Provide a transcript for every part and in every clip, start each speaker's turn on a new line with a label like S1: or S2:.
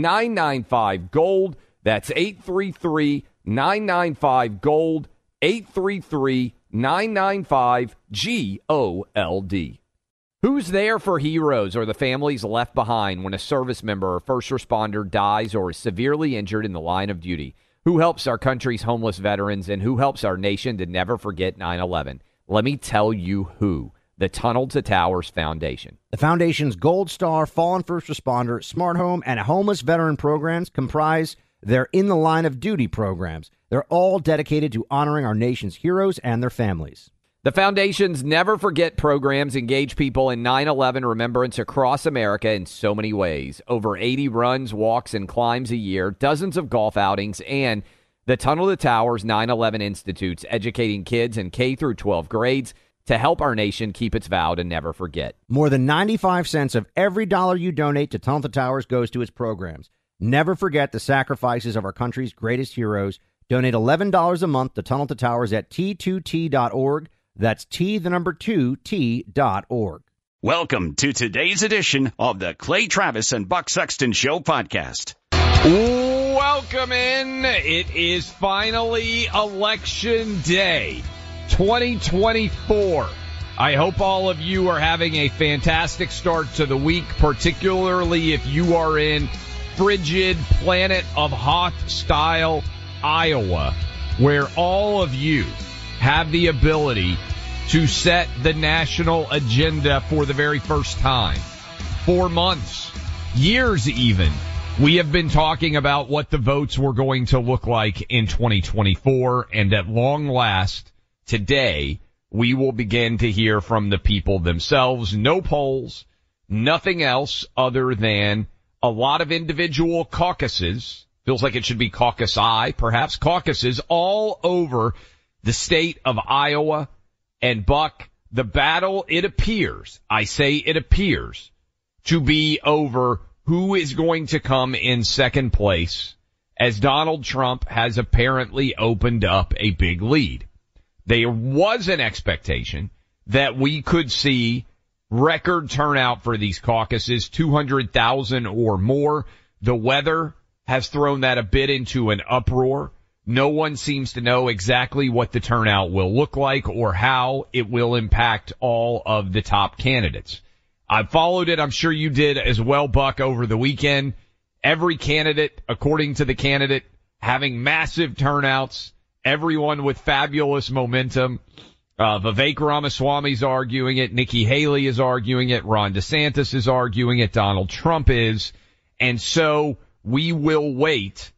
S1: 995 Gold. That's 833 995 Gold. 833 995 G O L D. Who's there for heroes or the families left behind when a service member or first responder dies or is severely injured in the line of duty? Who helps our country's homeless veterans and who helps our nation to never forget 9 11? Let me tell you who the Tunnel to Towers Foundation.
S2: The Foundation's Gold Star, Fallen First Responder, Smart Home, and Homeless Veteran programs comprise their In the Line of Duty programs. They're all dedicated to honoring our nation's heroes and their families.
S1: The Foundation's Never Forget programs engage people in 9 11 remembrance across America in so many ways. Over 80 runs, walks, and climbs a year, dozens of golf outings, and the Tunnel to Towers 9 11 Institutes, educating kids in K through 12 grades to help our nation keep its vow to never forget.
S2: More than 95 cents of every dollar you donate to Tunnel to Towers goes to its programs. Never forget the sacrifices of our country's greatest heroes. Donate $11 a month to Tunnel to Towers at t2t.org. That's T, the number two, T dot org.
S3: Welcome to today's edition of the Clay Travis and Buck Sexton Show podcast.
S1: Welcome in. It is finally election day 2024. I hope all of you are having a fantastic start to the week, particularly if you are in frigid planet of Hoth style Iowa, where all of you have the ability to set the national agenda for the very first time. For months, years even, we have been talking about what the votes were going to look like in 2024 and at long last, today, we will begin to hear from the people themselves. No polls, nothing else other than a lot of individual caucuses. Feels like it should be caucus I, perhaps caucuses all over the state of Iowa and Buck, the battle, it appears, I say it appears, to be over who is going to come in second place as Donald Trump has apparently opened up a big lead. There was an expectation that we could see record turnout for these caucuses, 200,000 or more. The weather has thrown that a bit into an uproar. No one seems to know exactly what the turnout will look like or how it will impact all of the top candidates. I followed it. I'm sure you did as well, Buck, over the weekend. Every candidate, according to the candidate, having massive turnouts, everyone with fabulous momentum. Uh, Vivek Ramaswamy's arguing it. Nikki Haley is arguing it. Ron DeSantis is arguing it. Donald Trump is. And so we will wait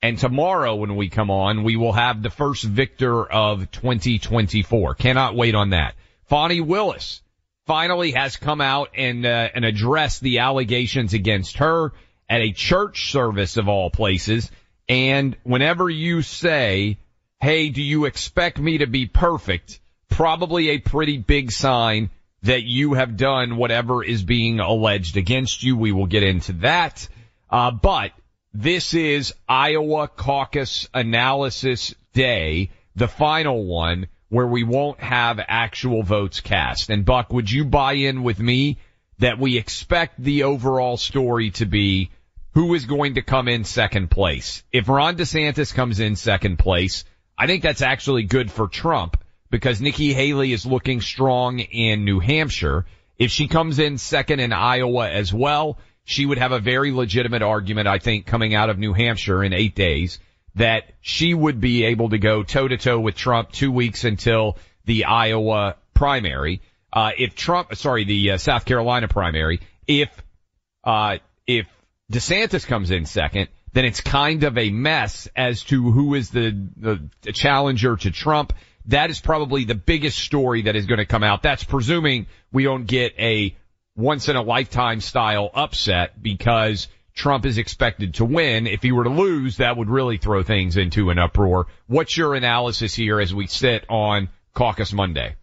S1: and tomorrow when we come on, we will have the first victor of 2024. Cannot wait on that. Fani Willis finally has come out and, uh, and addressed the allegations against her at a church service of all places. And whenever you say, Hey, do you expect me to be perfect? Probably a pretty big sign that you have done whatever is being alleged against you. We will get into that. Uh, but this is Iowa caucus analysis day, the final one where we won't have actual votes cast. And Buck, would you buy in with me that we expect the overall story to be who is going to come in second place? If Ron DeSantis comes in second place, I think that's actually good for Trump because Nikki Haley is looking strong in New Hampshire. If she comes in second in Iowa as well, she would have a very legitimate argument, I think, coming out of New Hampshire in eight days that she would be able to go toe to toe with Trump two weeks until the Iowa primary. Uh, if Trump, sorry, the uh, South Carolina primary, if, uh, if DeSantis comes in second, then it's kind of a mess as to who is the, the, the challenger to Trump. That is probably the biggest story that is going to come out. That's presuming we don't get a once in a lifetime style upset because Trump is expected to win. If he were to lose, that would really throw things into an uproar. What's your analysis here as we sit on caucus Monday?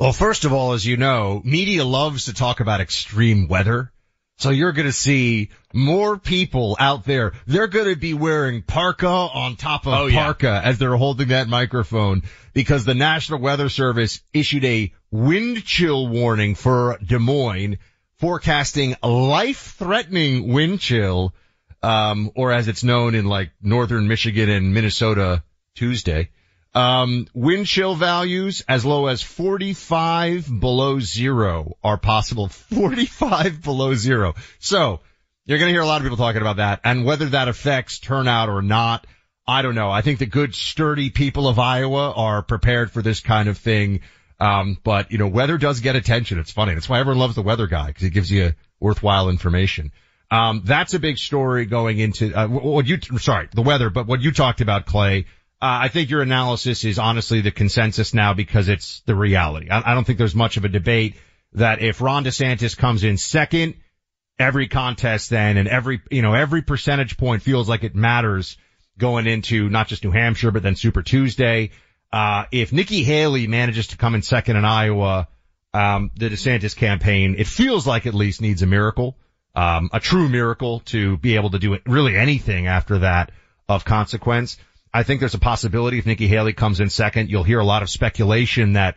S4: Well, first of all, as you know, media loves to talk about extreme weather. So you're going to see more people out there. They're going to be wearing parka on top of oh, parka yeah. as they're holding that microphone because the National Weather Service issued a wind chill warning for Des Moines forecasting life-threatening wind chill, um, or as it's known in like northern Michigan and Minnesota Tuesday. Um, wind chill values as low as 45 below zero are possible. 45 below zero. So you're going to hear a lot of people talking about that and whether that affects turnout or not. I don't know. I think the good sturdy people of Iowa are prepared for this kind of thing. Um, but you know, weather does get attention. It's funny. That's why everyone loves the weather guy because he gives you worthwhile information. Um, that's a big story going into, uh, what you, sorry, the weather, but what you talked about, Clay, uh, I think your analysis is honestly the consensus now because it's the reality. I, I don't think there's much of a debate that if Ron DeSantis comes in second, every contest then and every, you know, every percentage point feels like it matters going into not just New Hampshire, but then Super Tuesday. Uh, if Nikki Haley manages to come in second in Iowa, um, the DeSantis campaign, it feels like at least needs a miracle, um, a true miracle to be able to do really anything after that of consequence. I think there's a possibility if Nikki Haley comes in second, you'll hear a lot of speculation that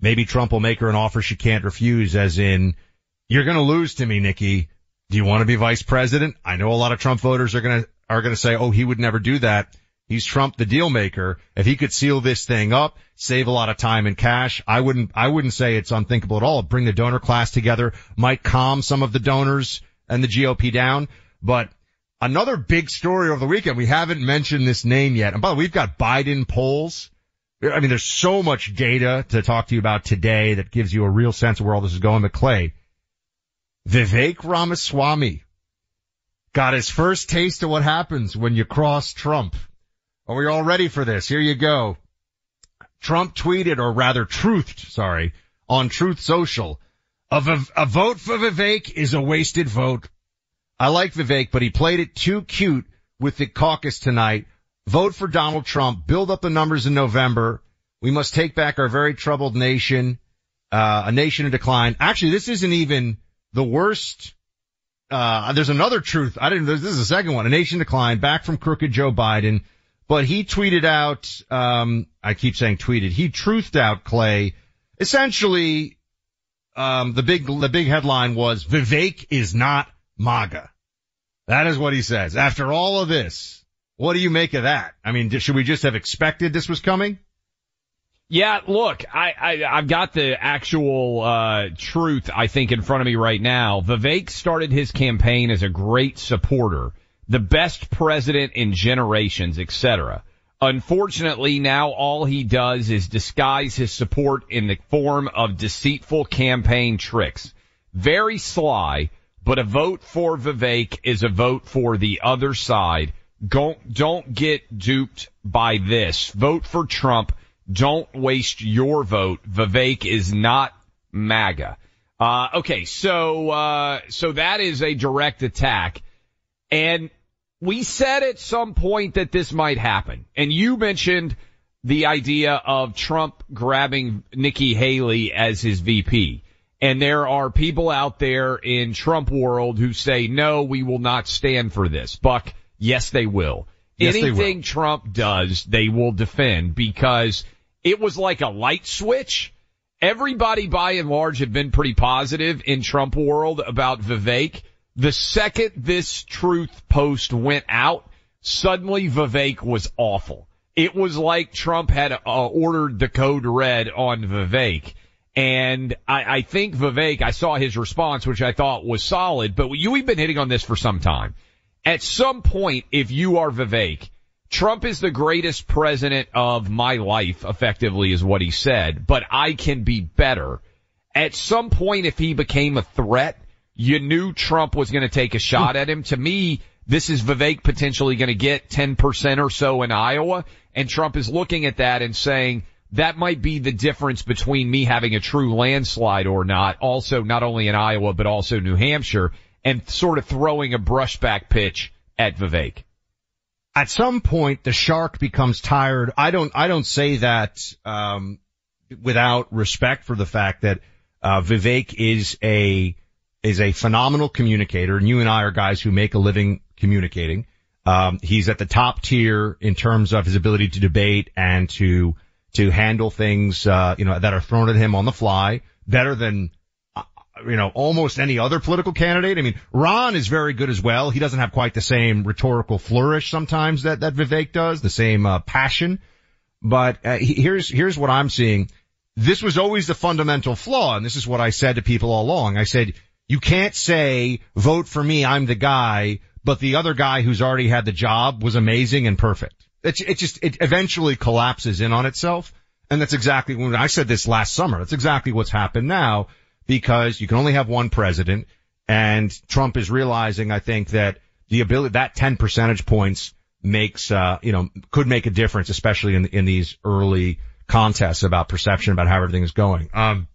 S4: maybe Trump will make her an offer she can't refuse, as in, you're going to lose to me, Nikki. Do you want to be vice president? I know a lot of Trump voters are going to, are going to say, oh, he would never do that. He's Trump the deal maker. If he could seal this thing up, save a lot of time and cash, I wouldn't, I wouldn't say it's unthinkable at all. Bring the donor class together, might calm some of the donors and the GOP down, but Another big story over the weekend. We haven't mentioned this name yet. And by the way, we've got Biden polls. I mean, there's so much data to talk to you about today that gives you a real sense of where all this is going. But Clay, Vivek Ramaswamy got his first taste of what happens when you cross Trump. Are we all ready for this? Here you go. Trump tweeted, or rather truthed, sorry, on Truth Social, a, a vote for Vivek is a wasted vote. I like Vivek, but he played it too cute with the caucus tonight. Vote for Donald Trump. Build up the numbers in November. We must take back our very troubled nation, uh, a nation in decline. Actually, this isn't even the worst. Uh, there's another truth. I didn't, this is the second one. A nation decline back from crooked Joe Biden, but he tweeted out, um, I keep saying tweeted. He truthed out Clay. Essentially, um, the big, the big headline was Vivek is not MAGA. That is what he says. After all of this, what do you make of that? I mean, should we just have expected this was coming?
S1: Yeah, look, I, I I've got the actual uh, truth I think in front of me right now. Vivek started his campaign as a great supporter, the best president in generations, etc. Unfortunately, now all he does is disguise his support in the form of deceitful campaign tricks. Very sly, but a vote for Vivek is a vote for the other side. Don't, don't get duped by this. Vote for Trump. Don't waste your vote. Vivek is not MAGA. Uh, okay, so, uh, so that is a direct attack. And we said at some point that this might happen. And you mentioned the idea of Trump grabbing Nikki Haley as his VP. And there are people out there in Trump world who say, no, we will not stand for this. Buck, yes, they will. Yes, Anything they will. Trump does, they will defend because it was like a light switch. Everybody by and large had been pretty positive in Trump world about Vivek. The second this truth post went out, suddenly Vivek was awful. It was like Trump had uh, ordered the code red on Vivek And I, I think Vivek, I saw his response, which I thought was solid, but you, we've been hitting on this for some time. At some point, if you are Vivek, Trump is the greatest president of my life, effectively is what he said, but I can be better. At some point, if he became a threat, you knew Trump was going to take a shot hmm. at him. To me, this is Vivek potentially going to get 10% or so in Iowa, and Trump is looking at that and saying, that might be the difference between me having a true landslide or not, also not only in Iowa, but also New Hampshire, and sort of throwing a brushback pitch at Vivek.
S4: At some point, the shark becomes tired. I don't, I don't say that, um, without respect for the fact that, uh, Vivek is a, is a phenomenal communicator and you and I are guys who make a living communicating. Um, he's at the top tier in terms of his ability to debate and to to handle things, uh, you know, that are thrown at him on the fly better than, uh, you know, almost any other political candidate. I mean, Ron is very good as well. He doesn't have quite the same rhetorical flourish sometimes that, that Vivek does, the same, uh, passion. But uh, here's, here's what I'm seeing. This was always the fundamental flaw. And this is what I said to people all along. I said, you can't say, vote for me, I'm the guy, but the other guy who's already had the job was amazing and perfect. It, it just, it eventually collapses in on itself. And that's exactly when I said this last summer. That's exactly what's happened now because you can only have one president and Trump is realizing, I think that the ability, that 10 percentage points makes, uh, you know, could make a difference, especially in, in these early contests about perception about how everything is going. Um,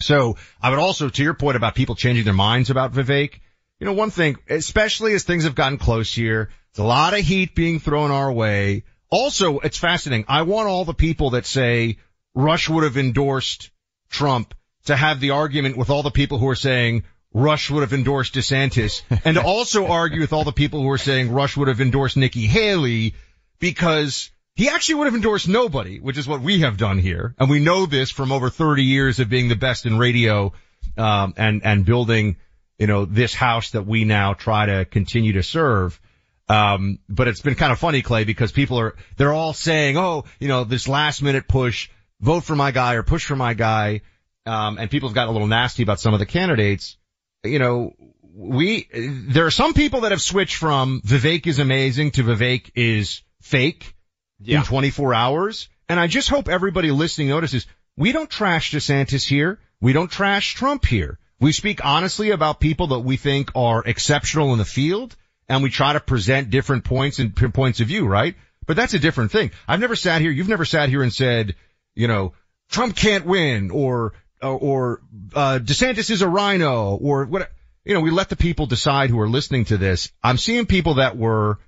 S4: so I would also, to your point about people changing their minds about Vivek, you know, one thing, especially as things have gotten close here, it's a lot of heat being thrown our way. Also, it's fascinating. I want all the people that say Rush would have endorsed Trump to have the argument with all the people who are saying Rush would have endorsed DeSantis and to also argue with all the people who are saying Rush would have endorsed Nikki Haley because he actually would have endorsed nobody, which is what we have done here. And we know this from over 30 years of being the best in radio, um, and, and building, you know, this house that we now try to continue to serve. Um, but it's been kind of funny, Clay, because people are, they're all saying, oh, you know, this last minute push, vote for my guy or push for my guy. Um, and people have gotten a little nasty about some of the candidates. You know, we, there are some people that have switched from Vivek is amazing to Vivek is fake yeah. in 24 hours. And I just hope everybody listening notices we don't trash DeSantis here. We don't trash Trump here. We speak honestly about people that we think are exceptional in the field and we try to present different points and points of view, right? But that's a different thing. I've never sat here, you've never sat here and said, you know, Trump can't win or, or, or uh, DeSantis is a RINO or what, you know, we let the people decide who are listening to this. I'm seeing people that were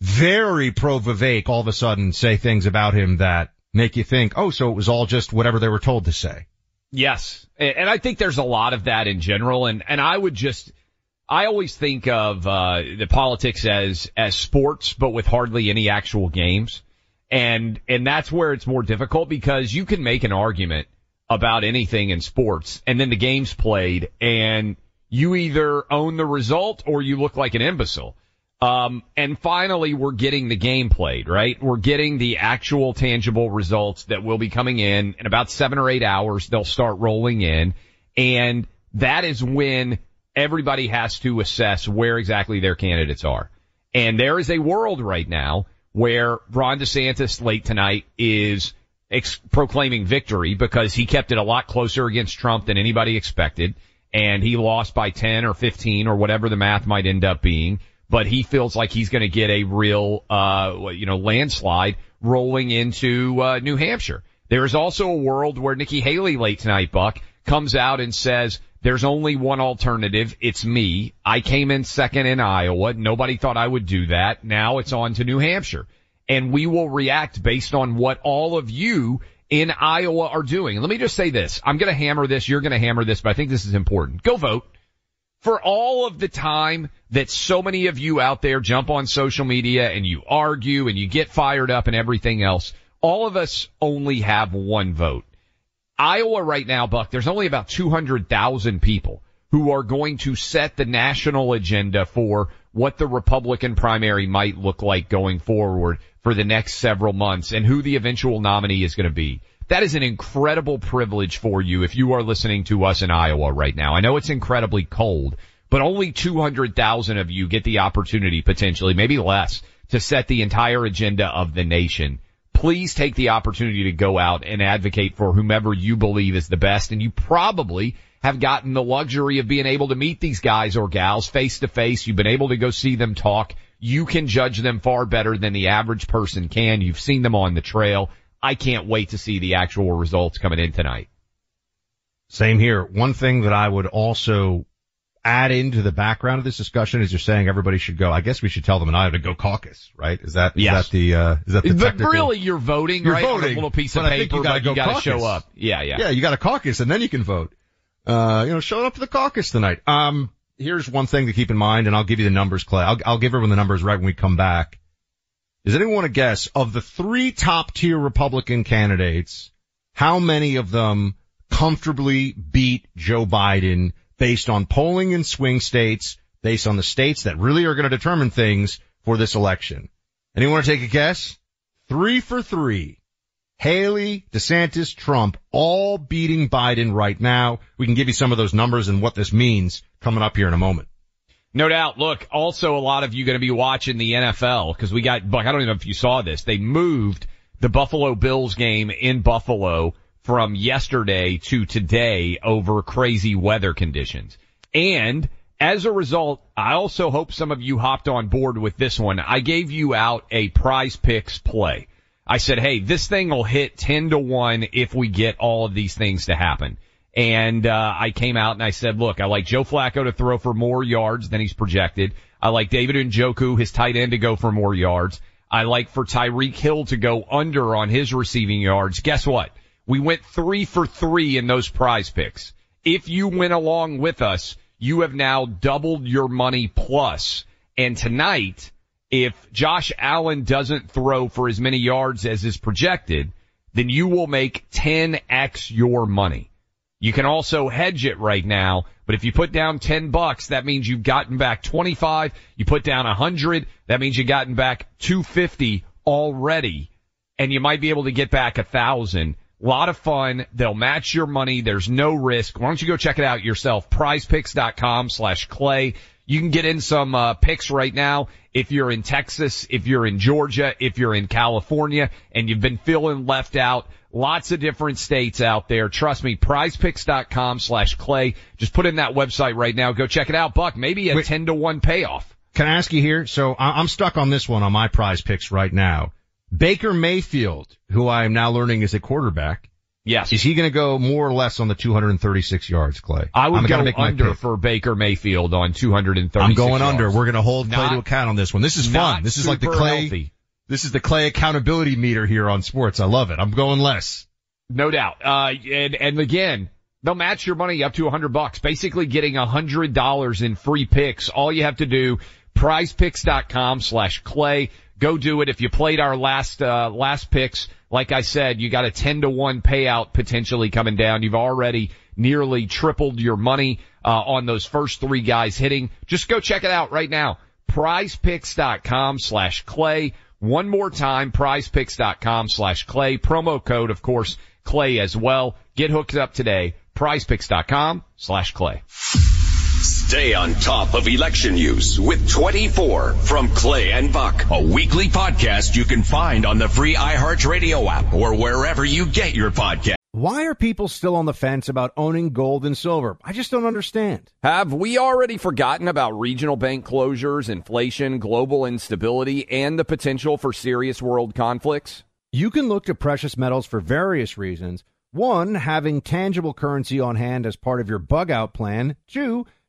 S4: very pro Vivek all of a sudden say things about him that make you think, oh, so it was all just whatever they were told to say.
S1: Yes. And I think there's a lot of that in general. And, and I would just, I always think of uh, the politics as as sports, but with hardly any actual games, and and that's where it's more difficult because you can make an argument about anything in sports, and then the game's played, and you either own the result or you look like an imbecile. Um, and finally, we're getting the game played, right? We're getting the actual tangible results that will be coming in in about seven or eight hours. They'll start rolling in, and that is when everybody has to assess where exactly their candidates are. And there is a world right now where Ron DeSantis late tonight is ex- proclaiming victory because he kept it a lot closer against Trump than anybody expected. And he lost by 10 or 15 or whatever the math might end up being. But he feels like he's going to get a real, uh, you know, landslide rolling into, uh, New Hampshire. There is also a world where Nikki Haley late tonight, Buck, comes out and says, there's only one alternative. It's me. I came in second in Iowa. Nobody thought I would do that. Now it's on to New Hampshire. And we will react based on what all of you in Iowa are doing. let me just say this. I'm going to hammer this. You're going to hammer this, but I think this is important. Go vote. For all of the time that so many of you out there jump on social media and you argue and you get fired up and everything else, all of us only have one vote. Iowa right now, Buck, there's only about 200,000 people who are going to set the national agenda for what the Republican primary might look like going forward for the next several months and who the eventual nominee is going to be. That is an incredible privilege for you if you are listening to us in Iowa right now. I know it's incredibly cold, but only 200,000 of you get the opportunity potentially, maybe less, to set the entire agenda of the nation. Please take the opportunity to go out and advocate for whomever you believe is the best and you probably have gotten the luxury of being able to meet these guys or gals face to face. You've been able to go see them talk. You can judge them far better than the average person can. You've seen them on the trail. I can't wait to see the actual results coming in tonight.
S4: Same here. One thing that I would also add into the background of this discussion is you're saying everybody should go. I guess we should tell them in Iowa to go caucus, right? Is that, is
S1: yes.
S4: that the, uh, is that the
S1: But
S4: technical?
S1: really, you're voting,
S4: You're
S1: right? On
S4: voting,
S1: a little piece of
S4: but I think
S1: paper,
S4: you gotta go
S1: you gotta show up. Yeah, yeah.
S4: Yeah, you got a caucus and then you can vote. Uh, you know, show up to the caucus tonight. Um, here's one thing to keep in mind and I'll give you the numbers, Clay. I'll, I'll give everyone the numbers right when we come back. Does anyone want to guess of the three top tier Republican candidates, how many of them comfortably beat Joe Biden based on polling in swing states, based on the states that really are going to determine things for this election? Anyone want to take a guess? Three for three. Haley, DeSantis, Trump, all beating Biden right now. We can give you some of those numbers and what this means coming up here in a moment.
S1: No doubt. Look, also a lot of you going to be watching the NFL because we got, Buck, I don't even know if you saw this. They moved the Buffalo Bills game in Buffalo from yesterday to today over crazy weather conditions. And as a result, I also hope some of you hopped on board with this one. I gave you out a prize picks play. I said, hey, this thing will hit 10 to 1 if we get all of these things to happen. And, uh, I came out and I said, look, I like Joe Flacco to throw for more yards than he's projected. I like David Njoku, his tight end, to go for more yards. I like for Tyreek Hill to go under on his receiving yards. Guess what? We went three for three in those prize picks. If you went along with us, you have now doubled your money plus. And tonight, if Josh Allen doesn't throw for as many yards as is projected, then you will make 10x your money. You can also hedge it right now, but if you put down 10 bucks, that means you've gotten back 25. You put down 100, that means you've gotten back 250 already, and you might be able to get back a thousand. Lot of fun. They'll match your money. There's no risk. Why don't you go check it out yourself? prizepicks.com slash clay. You can get in some uh, picks right now if you're in Texas, if you're in Georgia, if you're in California, and you've been feeling left out. Lots of different states out there. Trust me, prizepicks.com slash clay. Just put in that website right now. Go check it out. Buck, maybe a
S4: Wait.
S1: 10 to 1 payoff.
S4: Can I ask you here? So I'm stuck on this one on my prize picks right now. Baker Mayfield, who I am now learning is a quarterback,
S1: Yes.
S4: is he going to go more or less on the 236 yards, Clay?
S1: I would
S4: I'm
S1: go
S4: make my
S1: under for Baker Mayfield on 236
S4: I'm going under. We're going to hold Clay
S1: Not-
S4: to account on this one. This is fun. This is like the Clay.
S1: healthy.
S4: This is the Clay accountability meter here on sports. I love it. I'm going less.
S1: No doubt. Uh, and, and again, they'll match your money up to a hundred bucks, basically getting a hundred dollars in free picks. All you have to do, prizepicks.com slash clay. Go do it. If you played our last, uh, last picks, like I said, you got a 10 to 1 payout potentially coming down. You've already nearly tripled your money, uh, on those first three guys hitting. Just go check it out right now. prizepicks.com slash clay. One more time, prizepicks.com slash clay. Promo code, of course, clay as well. Get hooked up today. prizepicks.com slash clay.
S3: Stay on top of election news with 24 from Clay and Buck, a weekly podcast you can find on the free iHeartRadio app or wherever you get your podcast.
S2: Why are people still on the fence about owning gold and silver? I just don't understand.
S5: Have we already forgotten about regional bank closures, inflation, global instability, and the potential for serious world conflicts?
S2: You can look to precious metals for various reasons. One, having tangible currency on hand as part of your bug out plan. Two,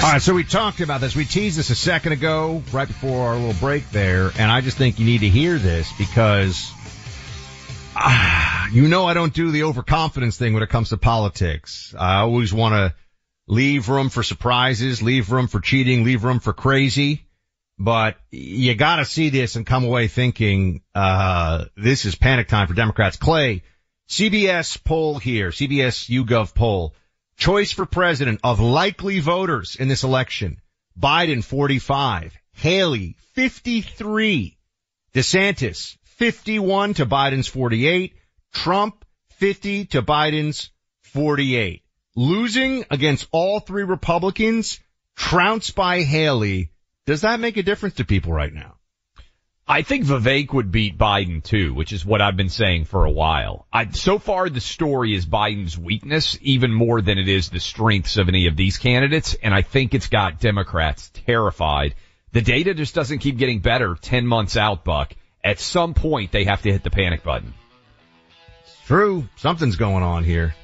S4: All right, so we talked about this. We teased this a second ago, right before our little break there, and I just think you need to hear this because ah, you know I don't do the overconfidence thing when it comes to politics. I always want to leave room for surprises, leave room for cheating, leave room for crazy. But you got to see this and come away thinking uh, this is panic time for Democrats. Clay, CBS poll here, CBS YouGov poll. Choice for president of likely voters in this election. Biden 45, Haley 53, DeSantis 51 to Biden's 48, Trump 50 to Biden's 48. Losing against all three Republicans, trounced by Haley. Does that make a difference to people right now?
S1: I think Vivek would beat Biden too, which is what I've been saying for a while. I, so far the story is Biden's weakness even more than it is the strengths of any of these candidates. And I think it's got Democrats terrified. The data just doesn't keep getting better 10 months out, Buck. At some point they have to hit the panic button.
S4: It's True. Something's going on here.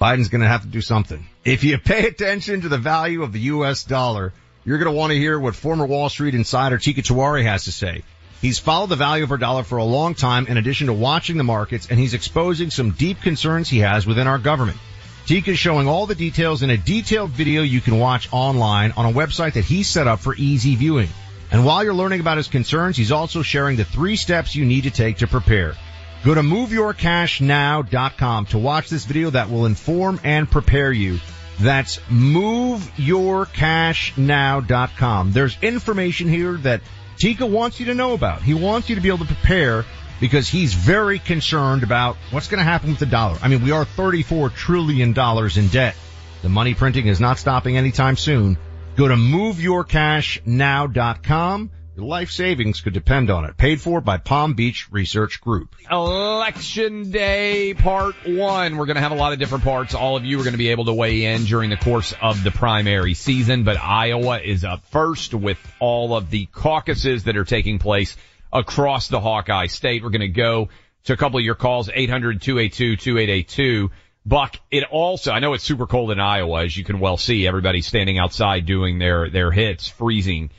S4: Biden's going to have to do something. If you pay attention to the value of the U.S. dollar, you're going to want to hear what former Wall Street insider Teeka Tiwari has to say. He's followed the value of our dollar for a long time in addition to watching the markets and he's exposing some deep concerns he has within our government. Teeka is showing all the details in a detailed video you can watch online on a website that he set up for easy viewing. And while you're learning about his concerns, he's also sharing the three steps you need to take to prepare. Go to moveyourcashnow.com to watch this video that will inform and prepare you. That's moveyourcashnow.com. There's information here that Teeka wants you to know about. He wants you to be able to prepare because he's very concerned about what's going to happen with the dollar. I mean, we are $34 trillion in debt. The money printing is not stopping anytime soon. Go to moveyourcashnow.com. Your life savings could depend on it. Paid for by Palm Beach Research Group.
S1: Election Day Part 1. We're going to have a lot of different parts. All of you are going to be able to weigh in during the course of the primary season, but Iowa is up first with all of the caucuses that are taking place across the Hawkeye state. We're going to go to a couple of your calls, 800-282-2882. Buck, it also, I know it's super cold in Iowa, as you can well see. Everybody's standing outside doing their, their hits, freezing.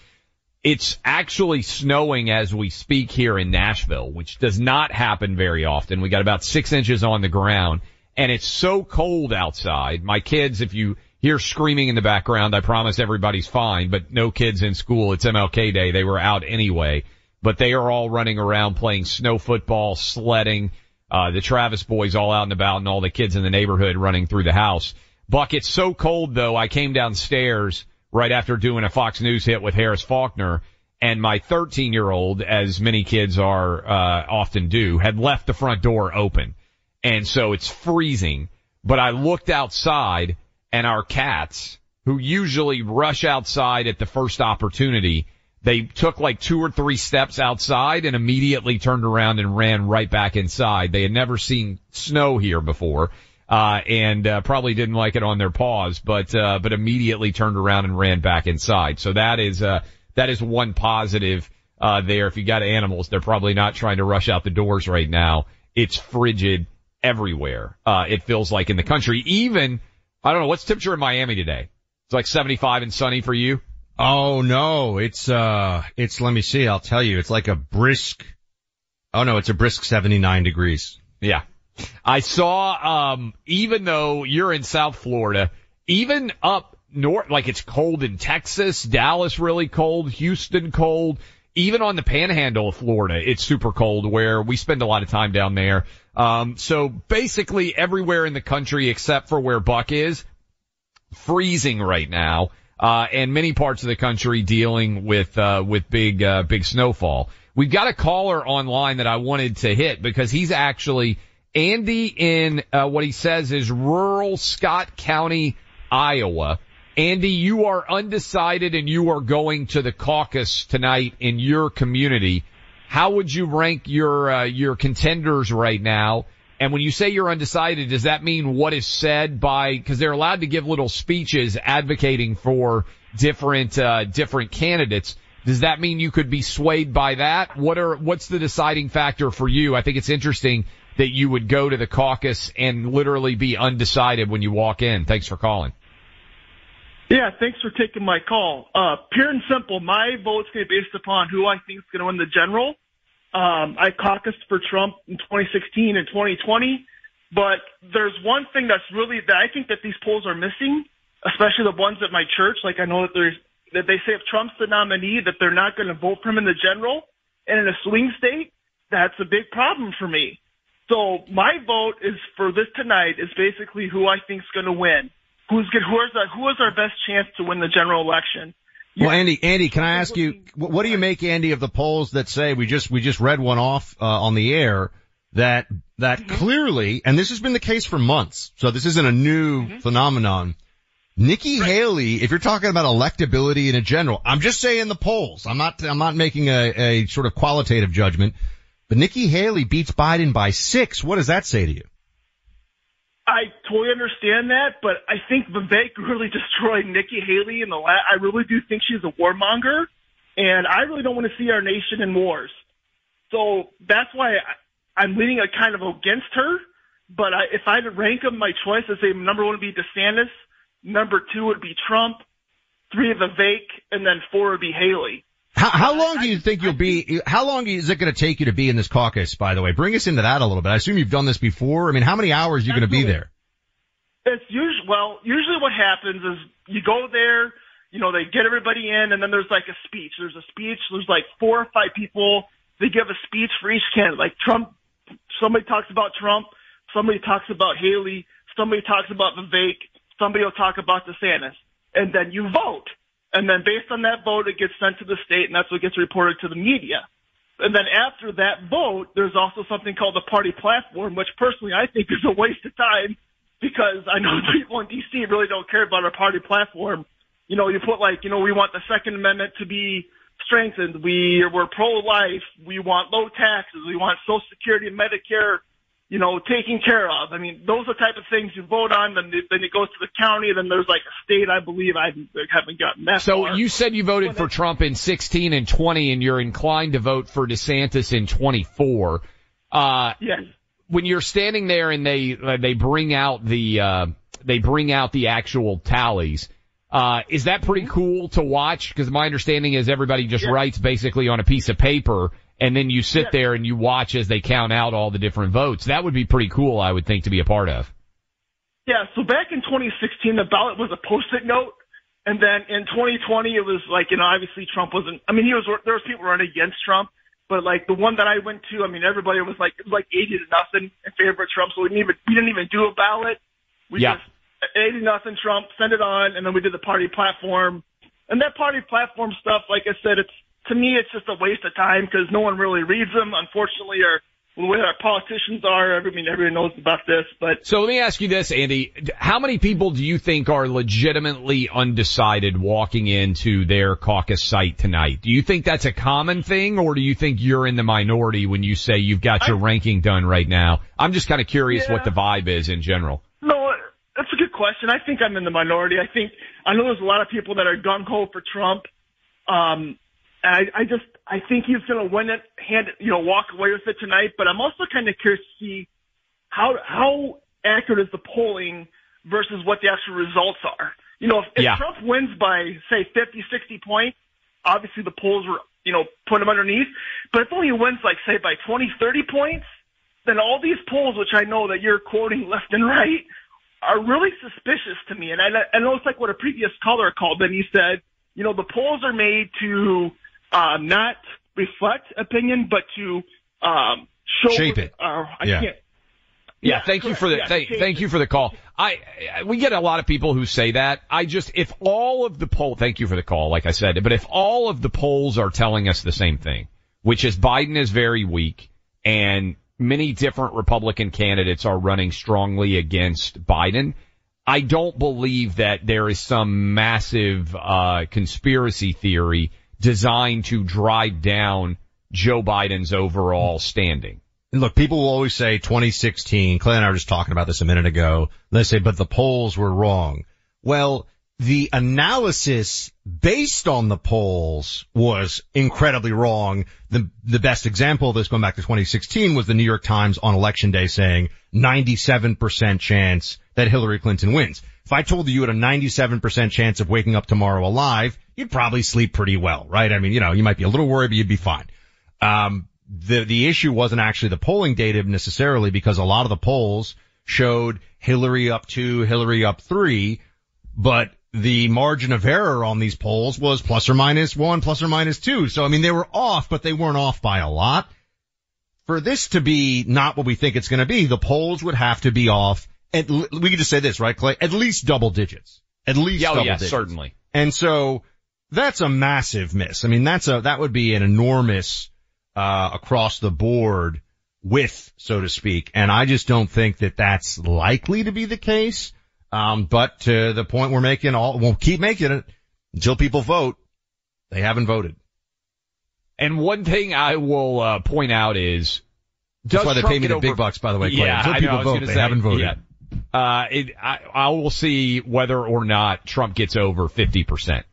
S1: It's actually snowing as we speak here in Nashville, which does not happen very often. We got about six inches on the ground and it's so cold outside. My kids, if you hear screaming in the background. I promise everybody's fine, but no kids in school. It's MLK Day. They were out anyway, but they are all running around playing snow football, sledding. Uh, the Travis boys all out and about and all the kids in the neighborhood running through the house. Buck, it's so cold though. I came downstairs right after doing a Fox News hit with Harris Faulkner and my 13 year old, as many kids are, uh, often do, had left the front door open. And so it's freezing, but I looked outside and our cats, who usually rush outside at the first opportunity, they took like two or three steps outside and immediately turned around and ran right back inside. They had never seen snow here before. Uh, and, uh, probably didn't like it on their paws, but, uh, but immediately turned around and ran back inside. So that is, uh, that is one positive, uh, there. If you got animals, they're probably not trying to rush out the doors right now. It's frigid everywhere. Uh, it feels like in the country, even, I don't know, what's temperature in Miami today? It's like 75 and sunny for you?
S4: Oh no, it's, uh, it's, let me see, I'll tell you, it's like a brisk, oh no, it's a brisk 79 degrees.
S1: Yeah. I saw, um, even though you're in South Florida, even up north, like it's cold in Texas, Dallas really cold, Houston cold, even on the panhandle of Florida, it's super cold where we spend a lot of time down there. Um, so basically everywhere in the country except for where Buck is, freezing right now. Uh, and many parts of the country dealing with, uh, with big, uh, big snowfall. We've got a caller online that I wanted to hit because he's actually Andy in, uh, what he says is rural Scott County, Iowa. Andy, you are undecided and you are going to the caucus tonight in your community. How would you rank your uh, your contenders right now? And when you say you're undecided, does that mean what is said by because they're allowed to give little speeches advocating for different uh, different candidates? Does that mean you could be swayed by that? What are what's the deciding factor for you? I think it's interesting that you would go to the caucus and literally be undecided when you walk in. Thanks for calling.
S6: Yeah, thanks for taking my call. Uh, pure and simple, my vote's going to be based upon who I think is going to win the general. Um, I caucused for Trump in 2016 and 2020, but there's one thing that's really that I think that these polls are missing, especially the ones at my church. Like I know that there's that they say if Trump's the nominee, that they're not going to vote for him in the general, and in a swing state, that's a big problem for me. So my vote is for this tonight is basically who I think is going to win who's good, who is our, who is our best chance to win the general election.
S4: Well, Andy, Andy, can I ask you, what do you make, Andy, of the polls that say we just we just read one off uh, on the air that that mm-hmm. clearly, and this has been the case for months, so this isn't a new mm-hmm. phenomenon. Nikki right. Haley, if you're talking about electability in a general, I'm just saying the polls. I'm not I'm not making a, a sort of qualitative judgment, but Nikki Haley beats Biden by six. What does that say to you?
S6: I totally understand that, but I think Vivek really destroyed Nikki Haley in the last. I really do think she's a warmonger, and I really don't want to see our nation in wars. So that's why I'm leaning a kind of against her. But I, if I had to rank them, my choice is say number one would be DeSantis, number two would be Trump, three Vivek, and then four would be Haley.
S4: How, how long do you think you'll be, how long is it going to take you to be in this caucus, by the way? Bring us into that a little bit. I assume you've done this before. I mean, how many hours are you going to be there?
S6: It's usually, well, usually what happens is you go there, you know, they get everybody in and then there's like a speech. There's a speech, there's like four or five people. They give a speech for each candidate. Like Trump, somebody talks about Trump, somebody talks about Haley, somebody talks about Vivek, somebody will talk about DeSantis. And then you vote. And then based on that vote, it gets sent to the state and that's what gets reported to the media. And then after that vote, there's also something called the party platform, which personally I think is a waste of time because I know people in DC really don't care about our party platform. You know, you put like, you know, we want the Second Amendment to be strengthened. We, we're pro-life. We want low taxes. We want Social Security and Medicare you know, taken care of. I mean, those are the type of things you vote on. Then, then it goes to the county. Then there's like a state. I believe I haven't gotten that.
S1: So
S6: far.
S1: you said you voted for Trump in 16 and 20, and you're inclined to vote for DeSantis in 24.
S6: Uh, yes.
S1: When you're standing there and they uh, they bring out the uh, they bring out the actual tallies. Uh, is that pretty mm-hmm. cool to watch? Because my understanding is everybody just writes basically on a piece of paper and then you sit there and you watch as they count out all the different votes. That would be pretty cool, I would think, to be a part of.
S6: Yeah, so back in 2016, the ballot was a post-it note, and then in 2020, it was like, you know, obviously Trump wasn't. I mean, he was there was people running against Trump, but like the one that I went to, I mean, everybody was like it was like 80 to nothing in favor of Trump, so we didn't even we didn't even do a ballot. We
S1: Yeah.
S6: just 80 nothing Trump, send it on, and then we did the party platform, and that party platform stuff. Like I said, it's to me, it's just a waste of time because no one really reads them, unfortunately, or the way our politicians are. I mean, everyone knows about this, but
S1: So let me ask you this, Andy. How many people do you think are legitimately undecided walking into their caucus site tonight? Do you think that's a common thing or do you think you're in the minority when you say you've got your ranking done right now? I'm just kind of curious
S6: Yeah.
S1: what the vibe is in general.
S6: No, that's a good question. I think I'm in the minority. I think I know there's a lot of people that are gung ho for Trump. Um, and I, I just I think he's going to win it, hand you know, walk away with it tonight. But I'm also kind of curious to see how how accurate is the polling versus what the actual results are. You know, if, if
S1: Yeah.
S6: Trump wins by say 50, 60 points, obviously the polls were you know put him underneath. But if only he wins like say by 20, 30 points, then all these polls, which I know that you're quoting left and right, are really suspicious to me. And I, I know it's like what a previous caller called, and he said, you know, the polls are made to uh, not reflect opinion, but to um, show
S4: Shape it.
S6: Uh, I
S4: Yeah.
S6: can't.
S1: Yeah,
S6: Yeah,
S1: thank you for the
S6: Yeah,
S1: thank, thank you for the call. I, I we get a lot of people who say that. I just if all of the poll thank you for the call, like I said, but if all of the polls are telling us the same thing, which is Biden is very weak and many different Republican candidates are running strongly against Biden, I don't believe that there is some massive uh conspiracy theory designed to drive down Joe Biden's overall standing.
S4: And Look, people will always say 2016. Clay and I were just talking about this a minute ago. They say, but the polls were wrong. Well, the analysis based on the polls was incredibly wrong. The, the best example of this going back to 2016 was the New York Times on election day saying 97% chance that Hillary Clinton wins. If I told you you had a 97% chance of waking up tomorrow alive, you'd probably sleep pretty well, right? I mean, you know, you might be a little worried, but you'd be fine. Um, the, the issue wasn't actually the polling data necessarily because a lot of the polls showed Hillary up two, Hillary up three, but the margin of error on these polls was plus or minus one, plus or minus two. So I mean, they were off, but they weren't off by a lot. For this to be not what we think it's going to be, the polls would have to be off. At, we could just say this, right, Clay? At least double digits. At least
S1: Yeah, oh,
S4: double
S1: yeah,
S4: digits.
S1: certainly.
S4: And so that's a massive miss. I mean, that's a, that would be an enormous, uh, across the board with, so to speak. And I just don't think that that's likely to be the case. Um, but to the point we're making all, we'll keep making it until people vote. They haven't voted.
S1: And one thing I will uh, point out is, does
S4: That's why they
S1: Trump
S4: pay me the big
S1: over-
S4: bucks, by the way, Clay.
S1: Yeah,
S4: Until people vote, they
S1: say,
S4: haven't voted.
S1: Yeah. Uh, it, I, I will see whether or not Trump gets over 50%.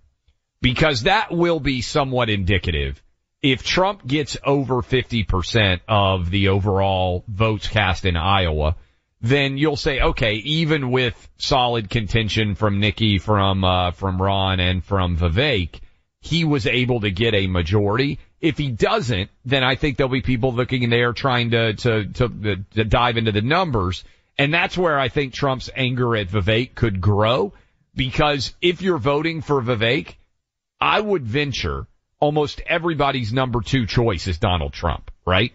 S1: Because that will be somewhat indicative. If Trump gets over 50% of the overall votes cast in Iowa, then you'll say, okay, even with solid contention from Nikki, from, uh, from Ron and from Vivek, he was able to get a majority. If he doesn't, then I think there'll be people looking in there trying to, to, to, to dive into the numbers. And that's where I think Trump's anger at Vivek could grow because if you're voting for Vivek, I would venture almost everybody's number two choice is Donald Trump, right?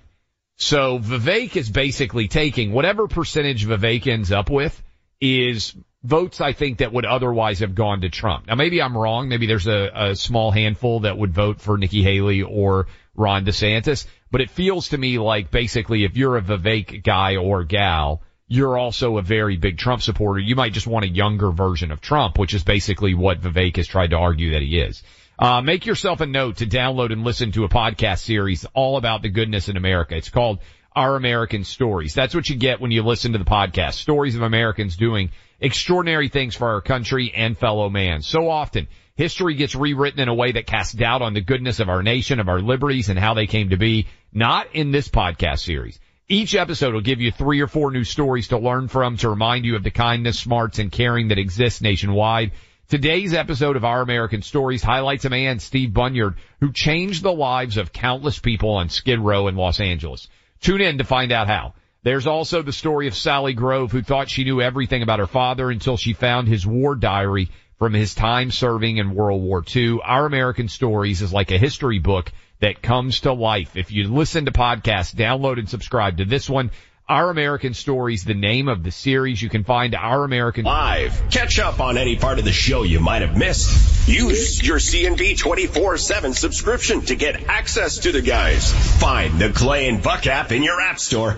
S1: So Vivek is basically taking whatever percentage Vivek ends up with is votes I think that would otherwise have gone to Trump. Now maybe I'm wrong. Maybe there's a, a small handful that would vote for Nikki Haley or Ron DeSantis, but it feels to me like basically if you're a Vivek guy or gal, you're also a very big Trump supporter. You might just want a younger version of Trump, which is basically what Vivek has tried to argue that he is. Uh, make yourself a note to download and listen to a podcast series all about the goodness in America. It's called Our American Stories. That's what you get when you listen to the podcast. Stories of Americans doing extraordinary things for our country and fellow man. So often, history gets rewritten in a way that casts doubt on the goodness of our nation, of our liberties, and how they came to be. Not in this podcast series. Each episode will give you three or four new stories to learn from to remind you of the kindness, smarts, and caring that exists nationwide. Today's episode of Our American Stories highlights a man, Steve Bunyard, who changed the lives of countless people on Skid Row in Los Angeles. Tune in to find out how.
S7: There's also the story of Sally Grove, who thought she knew everything about her father until she found his war diary from his time serving in World War II. Our American Stories is like a history book that comes to life. If you listen to podcasts, download and subscribe to this one. Our American Stories, the name of the series. You can find Our American
S3: Live. Catch up on any part of the show you might have missed. Use your CNB 24-7 subscription to get access to the guys. Find the Clay and Buck app in your app store.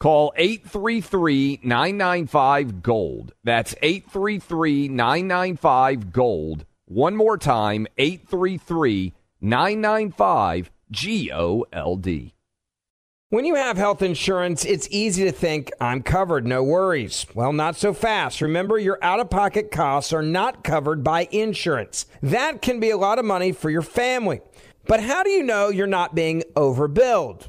S1: Call 833-995-GOLD. That's 833-995-GOLD. One more time, 833-995-GOLD.
S8: When you have health insurance, it's easy to think, I'm covered, no worries. Well, not so fast. Remember, your out of pocket costs are not covered by insurance. That can be a lot of money for your family. But how do you know you're not being overbilled?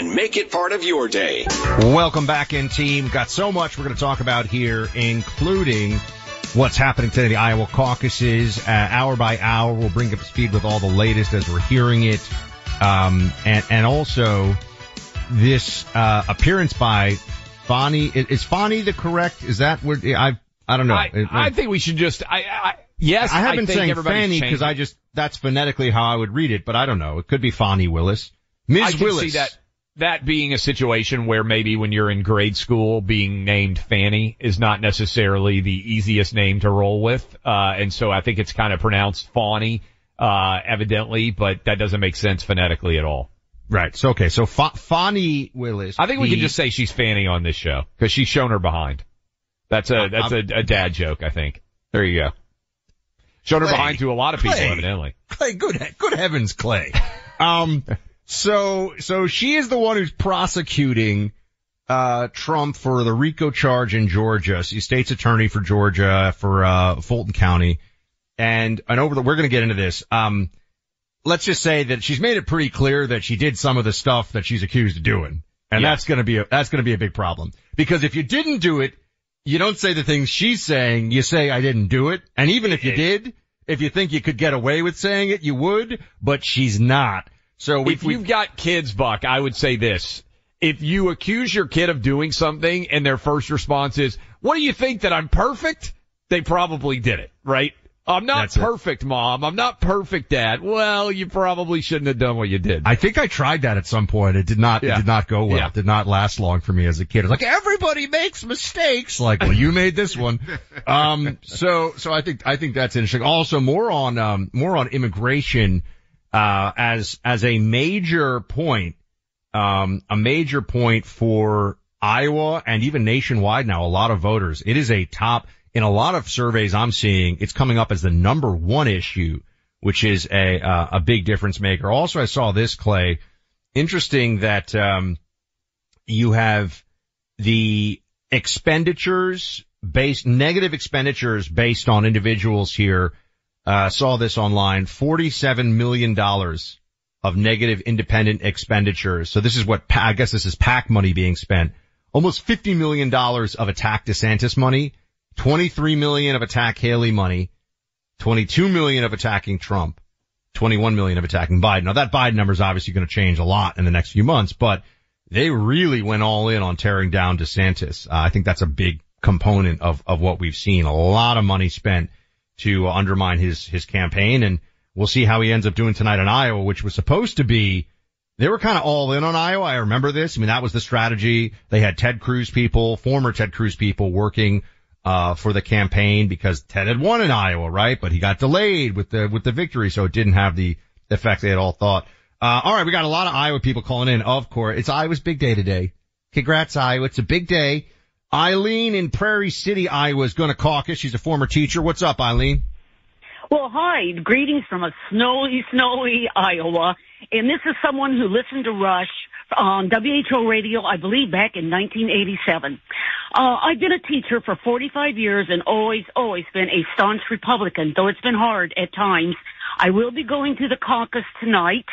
S3: And make it part of your day.
S9: Welcome back in, team. Got so much we're going to talk about here, including what's happening today, the Iowa caucuses, uh, hour by hour. We'll bring up speed with all the latest as we're hearing it. Um, and, and also this, uh, appearance by Fani. Is Fani the correct? Is that where I, I don't know.
S7: I, I think we should just, I, I yes,
S9: I have been
S7: think
S9: saying Fanny because I just, that's phonetically how I would read it, but I don't know. It could be Fani Willis. Ms.
S7: I can
S9: Willis.
S7: That being a situation where maybe when you're in grade school, being named Fanny is not necessarily the easiest name to roll with. Uh, and so I think it's kind of pronounced Fawny, uh, evidently, but that doesn't make sense phonetically at all.
S9: Right. So, okay. So Fa- Fani Willis.
S7: I think we
S9: the-
S7: can just say she's Fanny on this show because she's shown her behind. That's a, that's a, a dad joke, I think. There you go. Shown her
S9: Clay.
S7: behind to a lot of people,
S9: Clay.
S7: evidently.
S9: Clay, good, good heavens, Clay. Um, so, so she is the one who's prosecuting, uh, Trump for the RICO charge in Georgia. She's state's attorney for Georgia, for, uh, Fulton County. And, and over the, we're going to get into this. Um, let's just say that she's made it pretty clear that she did some of the stuff that she's accused of doing.
S4: And yes. that's going to be a, that's going to be a big problem because if you didn't do it, you don't say the things she's saying. You say, I didn't do it. And even if you did, if you think you could get away with saying it, you would, but she's not. So
S1: we, if you've got kids, Buck, I would say this. If you accuse your kid of doing something and their first response is, what do you think that I'm perfect? They probably did it, right? I'm not That's perfect, it. mom. I'm not perfect, dad. Well, you probably shouldn't have done what you did.
S4: I think I tried that at some point. It did not, yeah. it did not go well. Yeah. It did not last long for me as a kid. It's like everybody makes mistakes. Like, well, you made this one. Um, so, so I think, I think that's interesting. Also more on, um, more on immigration, uh, as, as a major point, um, a major point for Iowa and even nationwide now, a lot of voters. It is a top, in a lot of surveys I'm seeing, it's coming up as the number one issue, which is a uh, a big difference maker. Also, I saw this Clay. Interesting that um, you have the expenditures based negative expenditures based on individuals here. Uh, saw this online. Forty-seven million dollars of negative independent expenditures. So this is what I guess this is PAC money being spent. Almost fifty million dollars of attack DeSantis money 23 million of attack Haley money, 22 million of attacking Trump, 21 million of attacking Biden. Now that Biden number is obviously going to change a lot in the next few months, but they really went all in on tearing down DeSantis. Uh, I think that's a big component of, of what we've seen. A lot of money spent to undermine his, his campaign and we'll see how he ends up doing tonight in Iowa, which was supposed to be they were kind of all in on Iowa. I remember this. I mean, that was the strategy. They had Ted Cruz people, former Ted Cruz people working uh, for the campaign because Ted had won in Iowa, right? But he got delayed with the, with the victory. So it didn't have the effect they had all thought. Uh, all right. We got a lot of Iowa people calling in. Of course, it's Iowa's big day today. Congrats, Iowa. It's a big day. Eileen in Prairie City, Iowa is going to caucus. She's a former teacher. What's up, Eileen?
S10: Well, hi. Greetings from a snowy, snowy Iowa. And this is someone who listened to Rush on WHO radio, I believe back in 1987. Uh, I've been a teacher for 45 years and always, always been a staunch Republican, though it's been hard at times. I will be going to the caucus tonight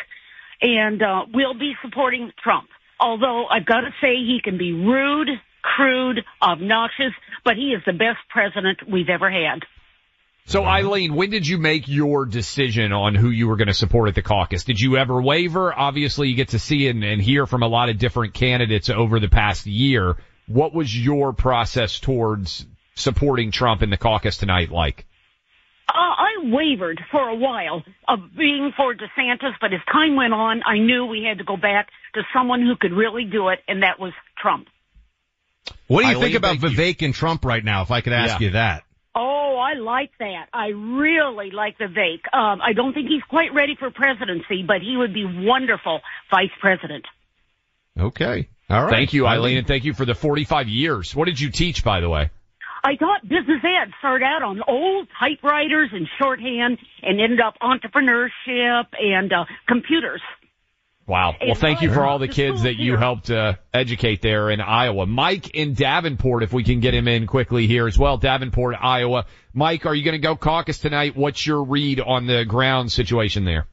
S10: and, uh, will be supporting Trump. Although I've got to say he can be rude, crude, obnoxious, but he is the best president we've ever had.
S1: So Eileen, when did you make your decision on who you were going to support at the caucus? Did you ever waver? Obviously you get to see and, and hear from a lot of different candidates over the past year. What was your process towards supporting Trump in the caucus tonight like?
S10: Uh, I wavered for a while of being for DeSantis, but as time went on, I knew we had to go back to someone who could really do it, and that was Trump.
S4: What do you Eileen, think about Vivek you. and Trump right now, if I could ask yeah. you that?
S10: Oh, I like that. I really like Vivek. Um, I don't think he's quite ready for presidency, but he would be wonderful vice president.
S4: Okay. All right.
S1: Thank you, Eileen, and thank you for the 45 years. What did you teach, by the way?
S10: I taught business ed, started out on old typewriters and shorthand and ended up entrepreneurship and uh, computers.
S1: Wow. Well, thank you for all the kids that you helped uh, educate there in Iowa. Mike in Davenport, if we can get him in quickly here as well. Davenport, Iowa. Mike, are you going to go caucus tonight? What's your read on the ground situation there?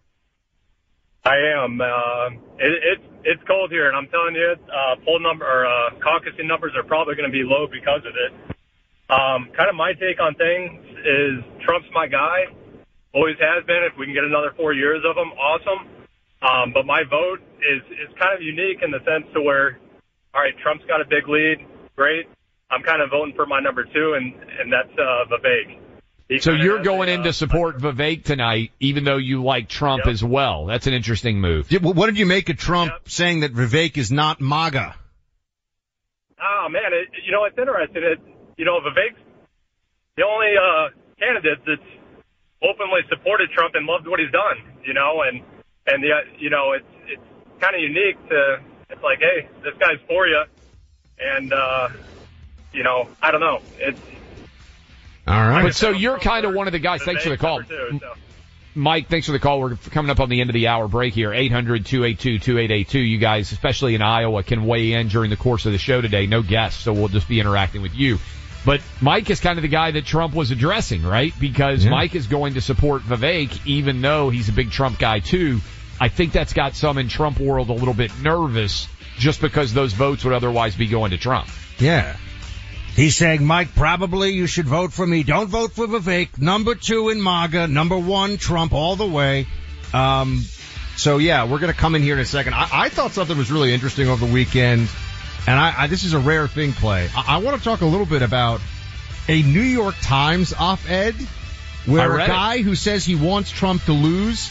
S11: I am. Uh, it, it's it's cold here, and I'm telling you, uh, poll number or uh, caucusing numbers are probably going to be low because of it. Um, kind of my take on things is Trump's my guy. Always has been. If we can get another four years of him, awesome. Um, but my vote is is kind of unique in the sense to where, all right, Trump's got a big lead, great. I'm kind of voting for my number two, and and that's uh, Vivek.
S1: He so you're going a, in to uh, support Vivek tonight, even though you like Trump yep. as well. That's an interesting move.
S4: What did you make of Trump yep. saying that Vivek is not MAGA?
S11: Oh man, it, you know it's interesting. It, you know Vivek's the only uh, candidate that's openly supported Trump and loved what he's done. You know, and and the you know it's it's kind of unique to it's like hey this guy's for you and uh you know I don't know it's
S4: all right
S1: but so you're kind of one of the guys thanks for the call two, so. Mike, thanks for the call. We're coming up on the end of the hour break here. 800-282-2882. You guys, especially in Iowa, can weigh in during the course of the show today. No guests, so we'll just be interacting with you. But Mike is kind of the guy that Trump was addressing, right? Because yeah. Mike is going to support Vivek, even though he's a big Trump guy too. I think that's got some in Trump world a little bit nervous
S5: just because those votes would otherwise be going to Trump.
S4: Yeah. He's saying, Mike, probably you should vote for me. Don't vote for Vivek. Number two in MAGA. Number one, Trump all the way. Um, so yeah, we're going to come in here in a second. I, I, thought something was really interesting over the weekend, and I, I this is a rare thing, Clay. I, I want to talk a little bit about a New York Times op-ed where a guy
S5: it.
S4: who says he wants Trump to lose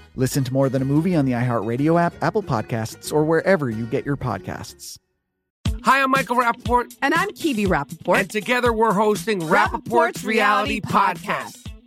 S12: Listen to More Than a Movie on the iHeartRadio app, Apple Podcasts, or wherever you get your podcasts.
S13: Hi, I'm Michael Rapaport.
S14: And I'm Kebe Rapaport.
S13: And together we're hosting Rapaport's, Rapaport's Reality, Reality Podcast. Podcast.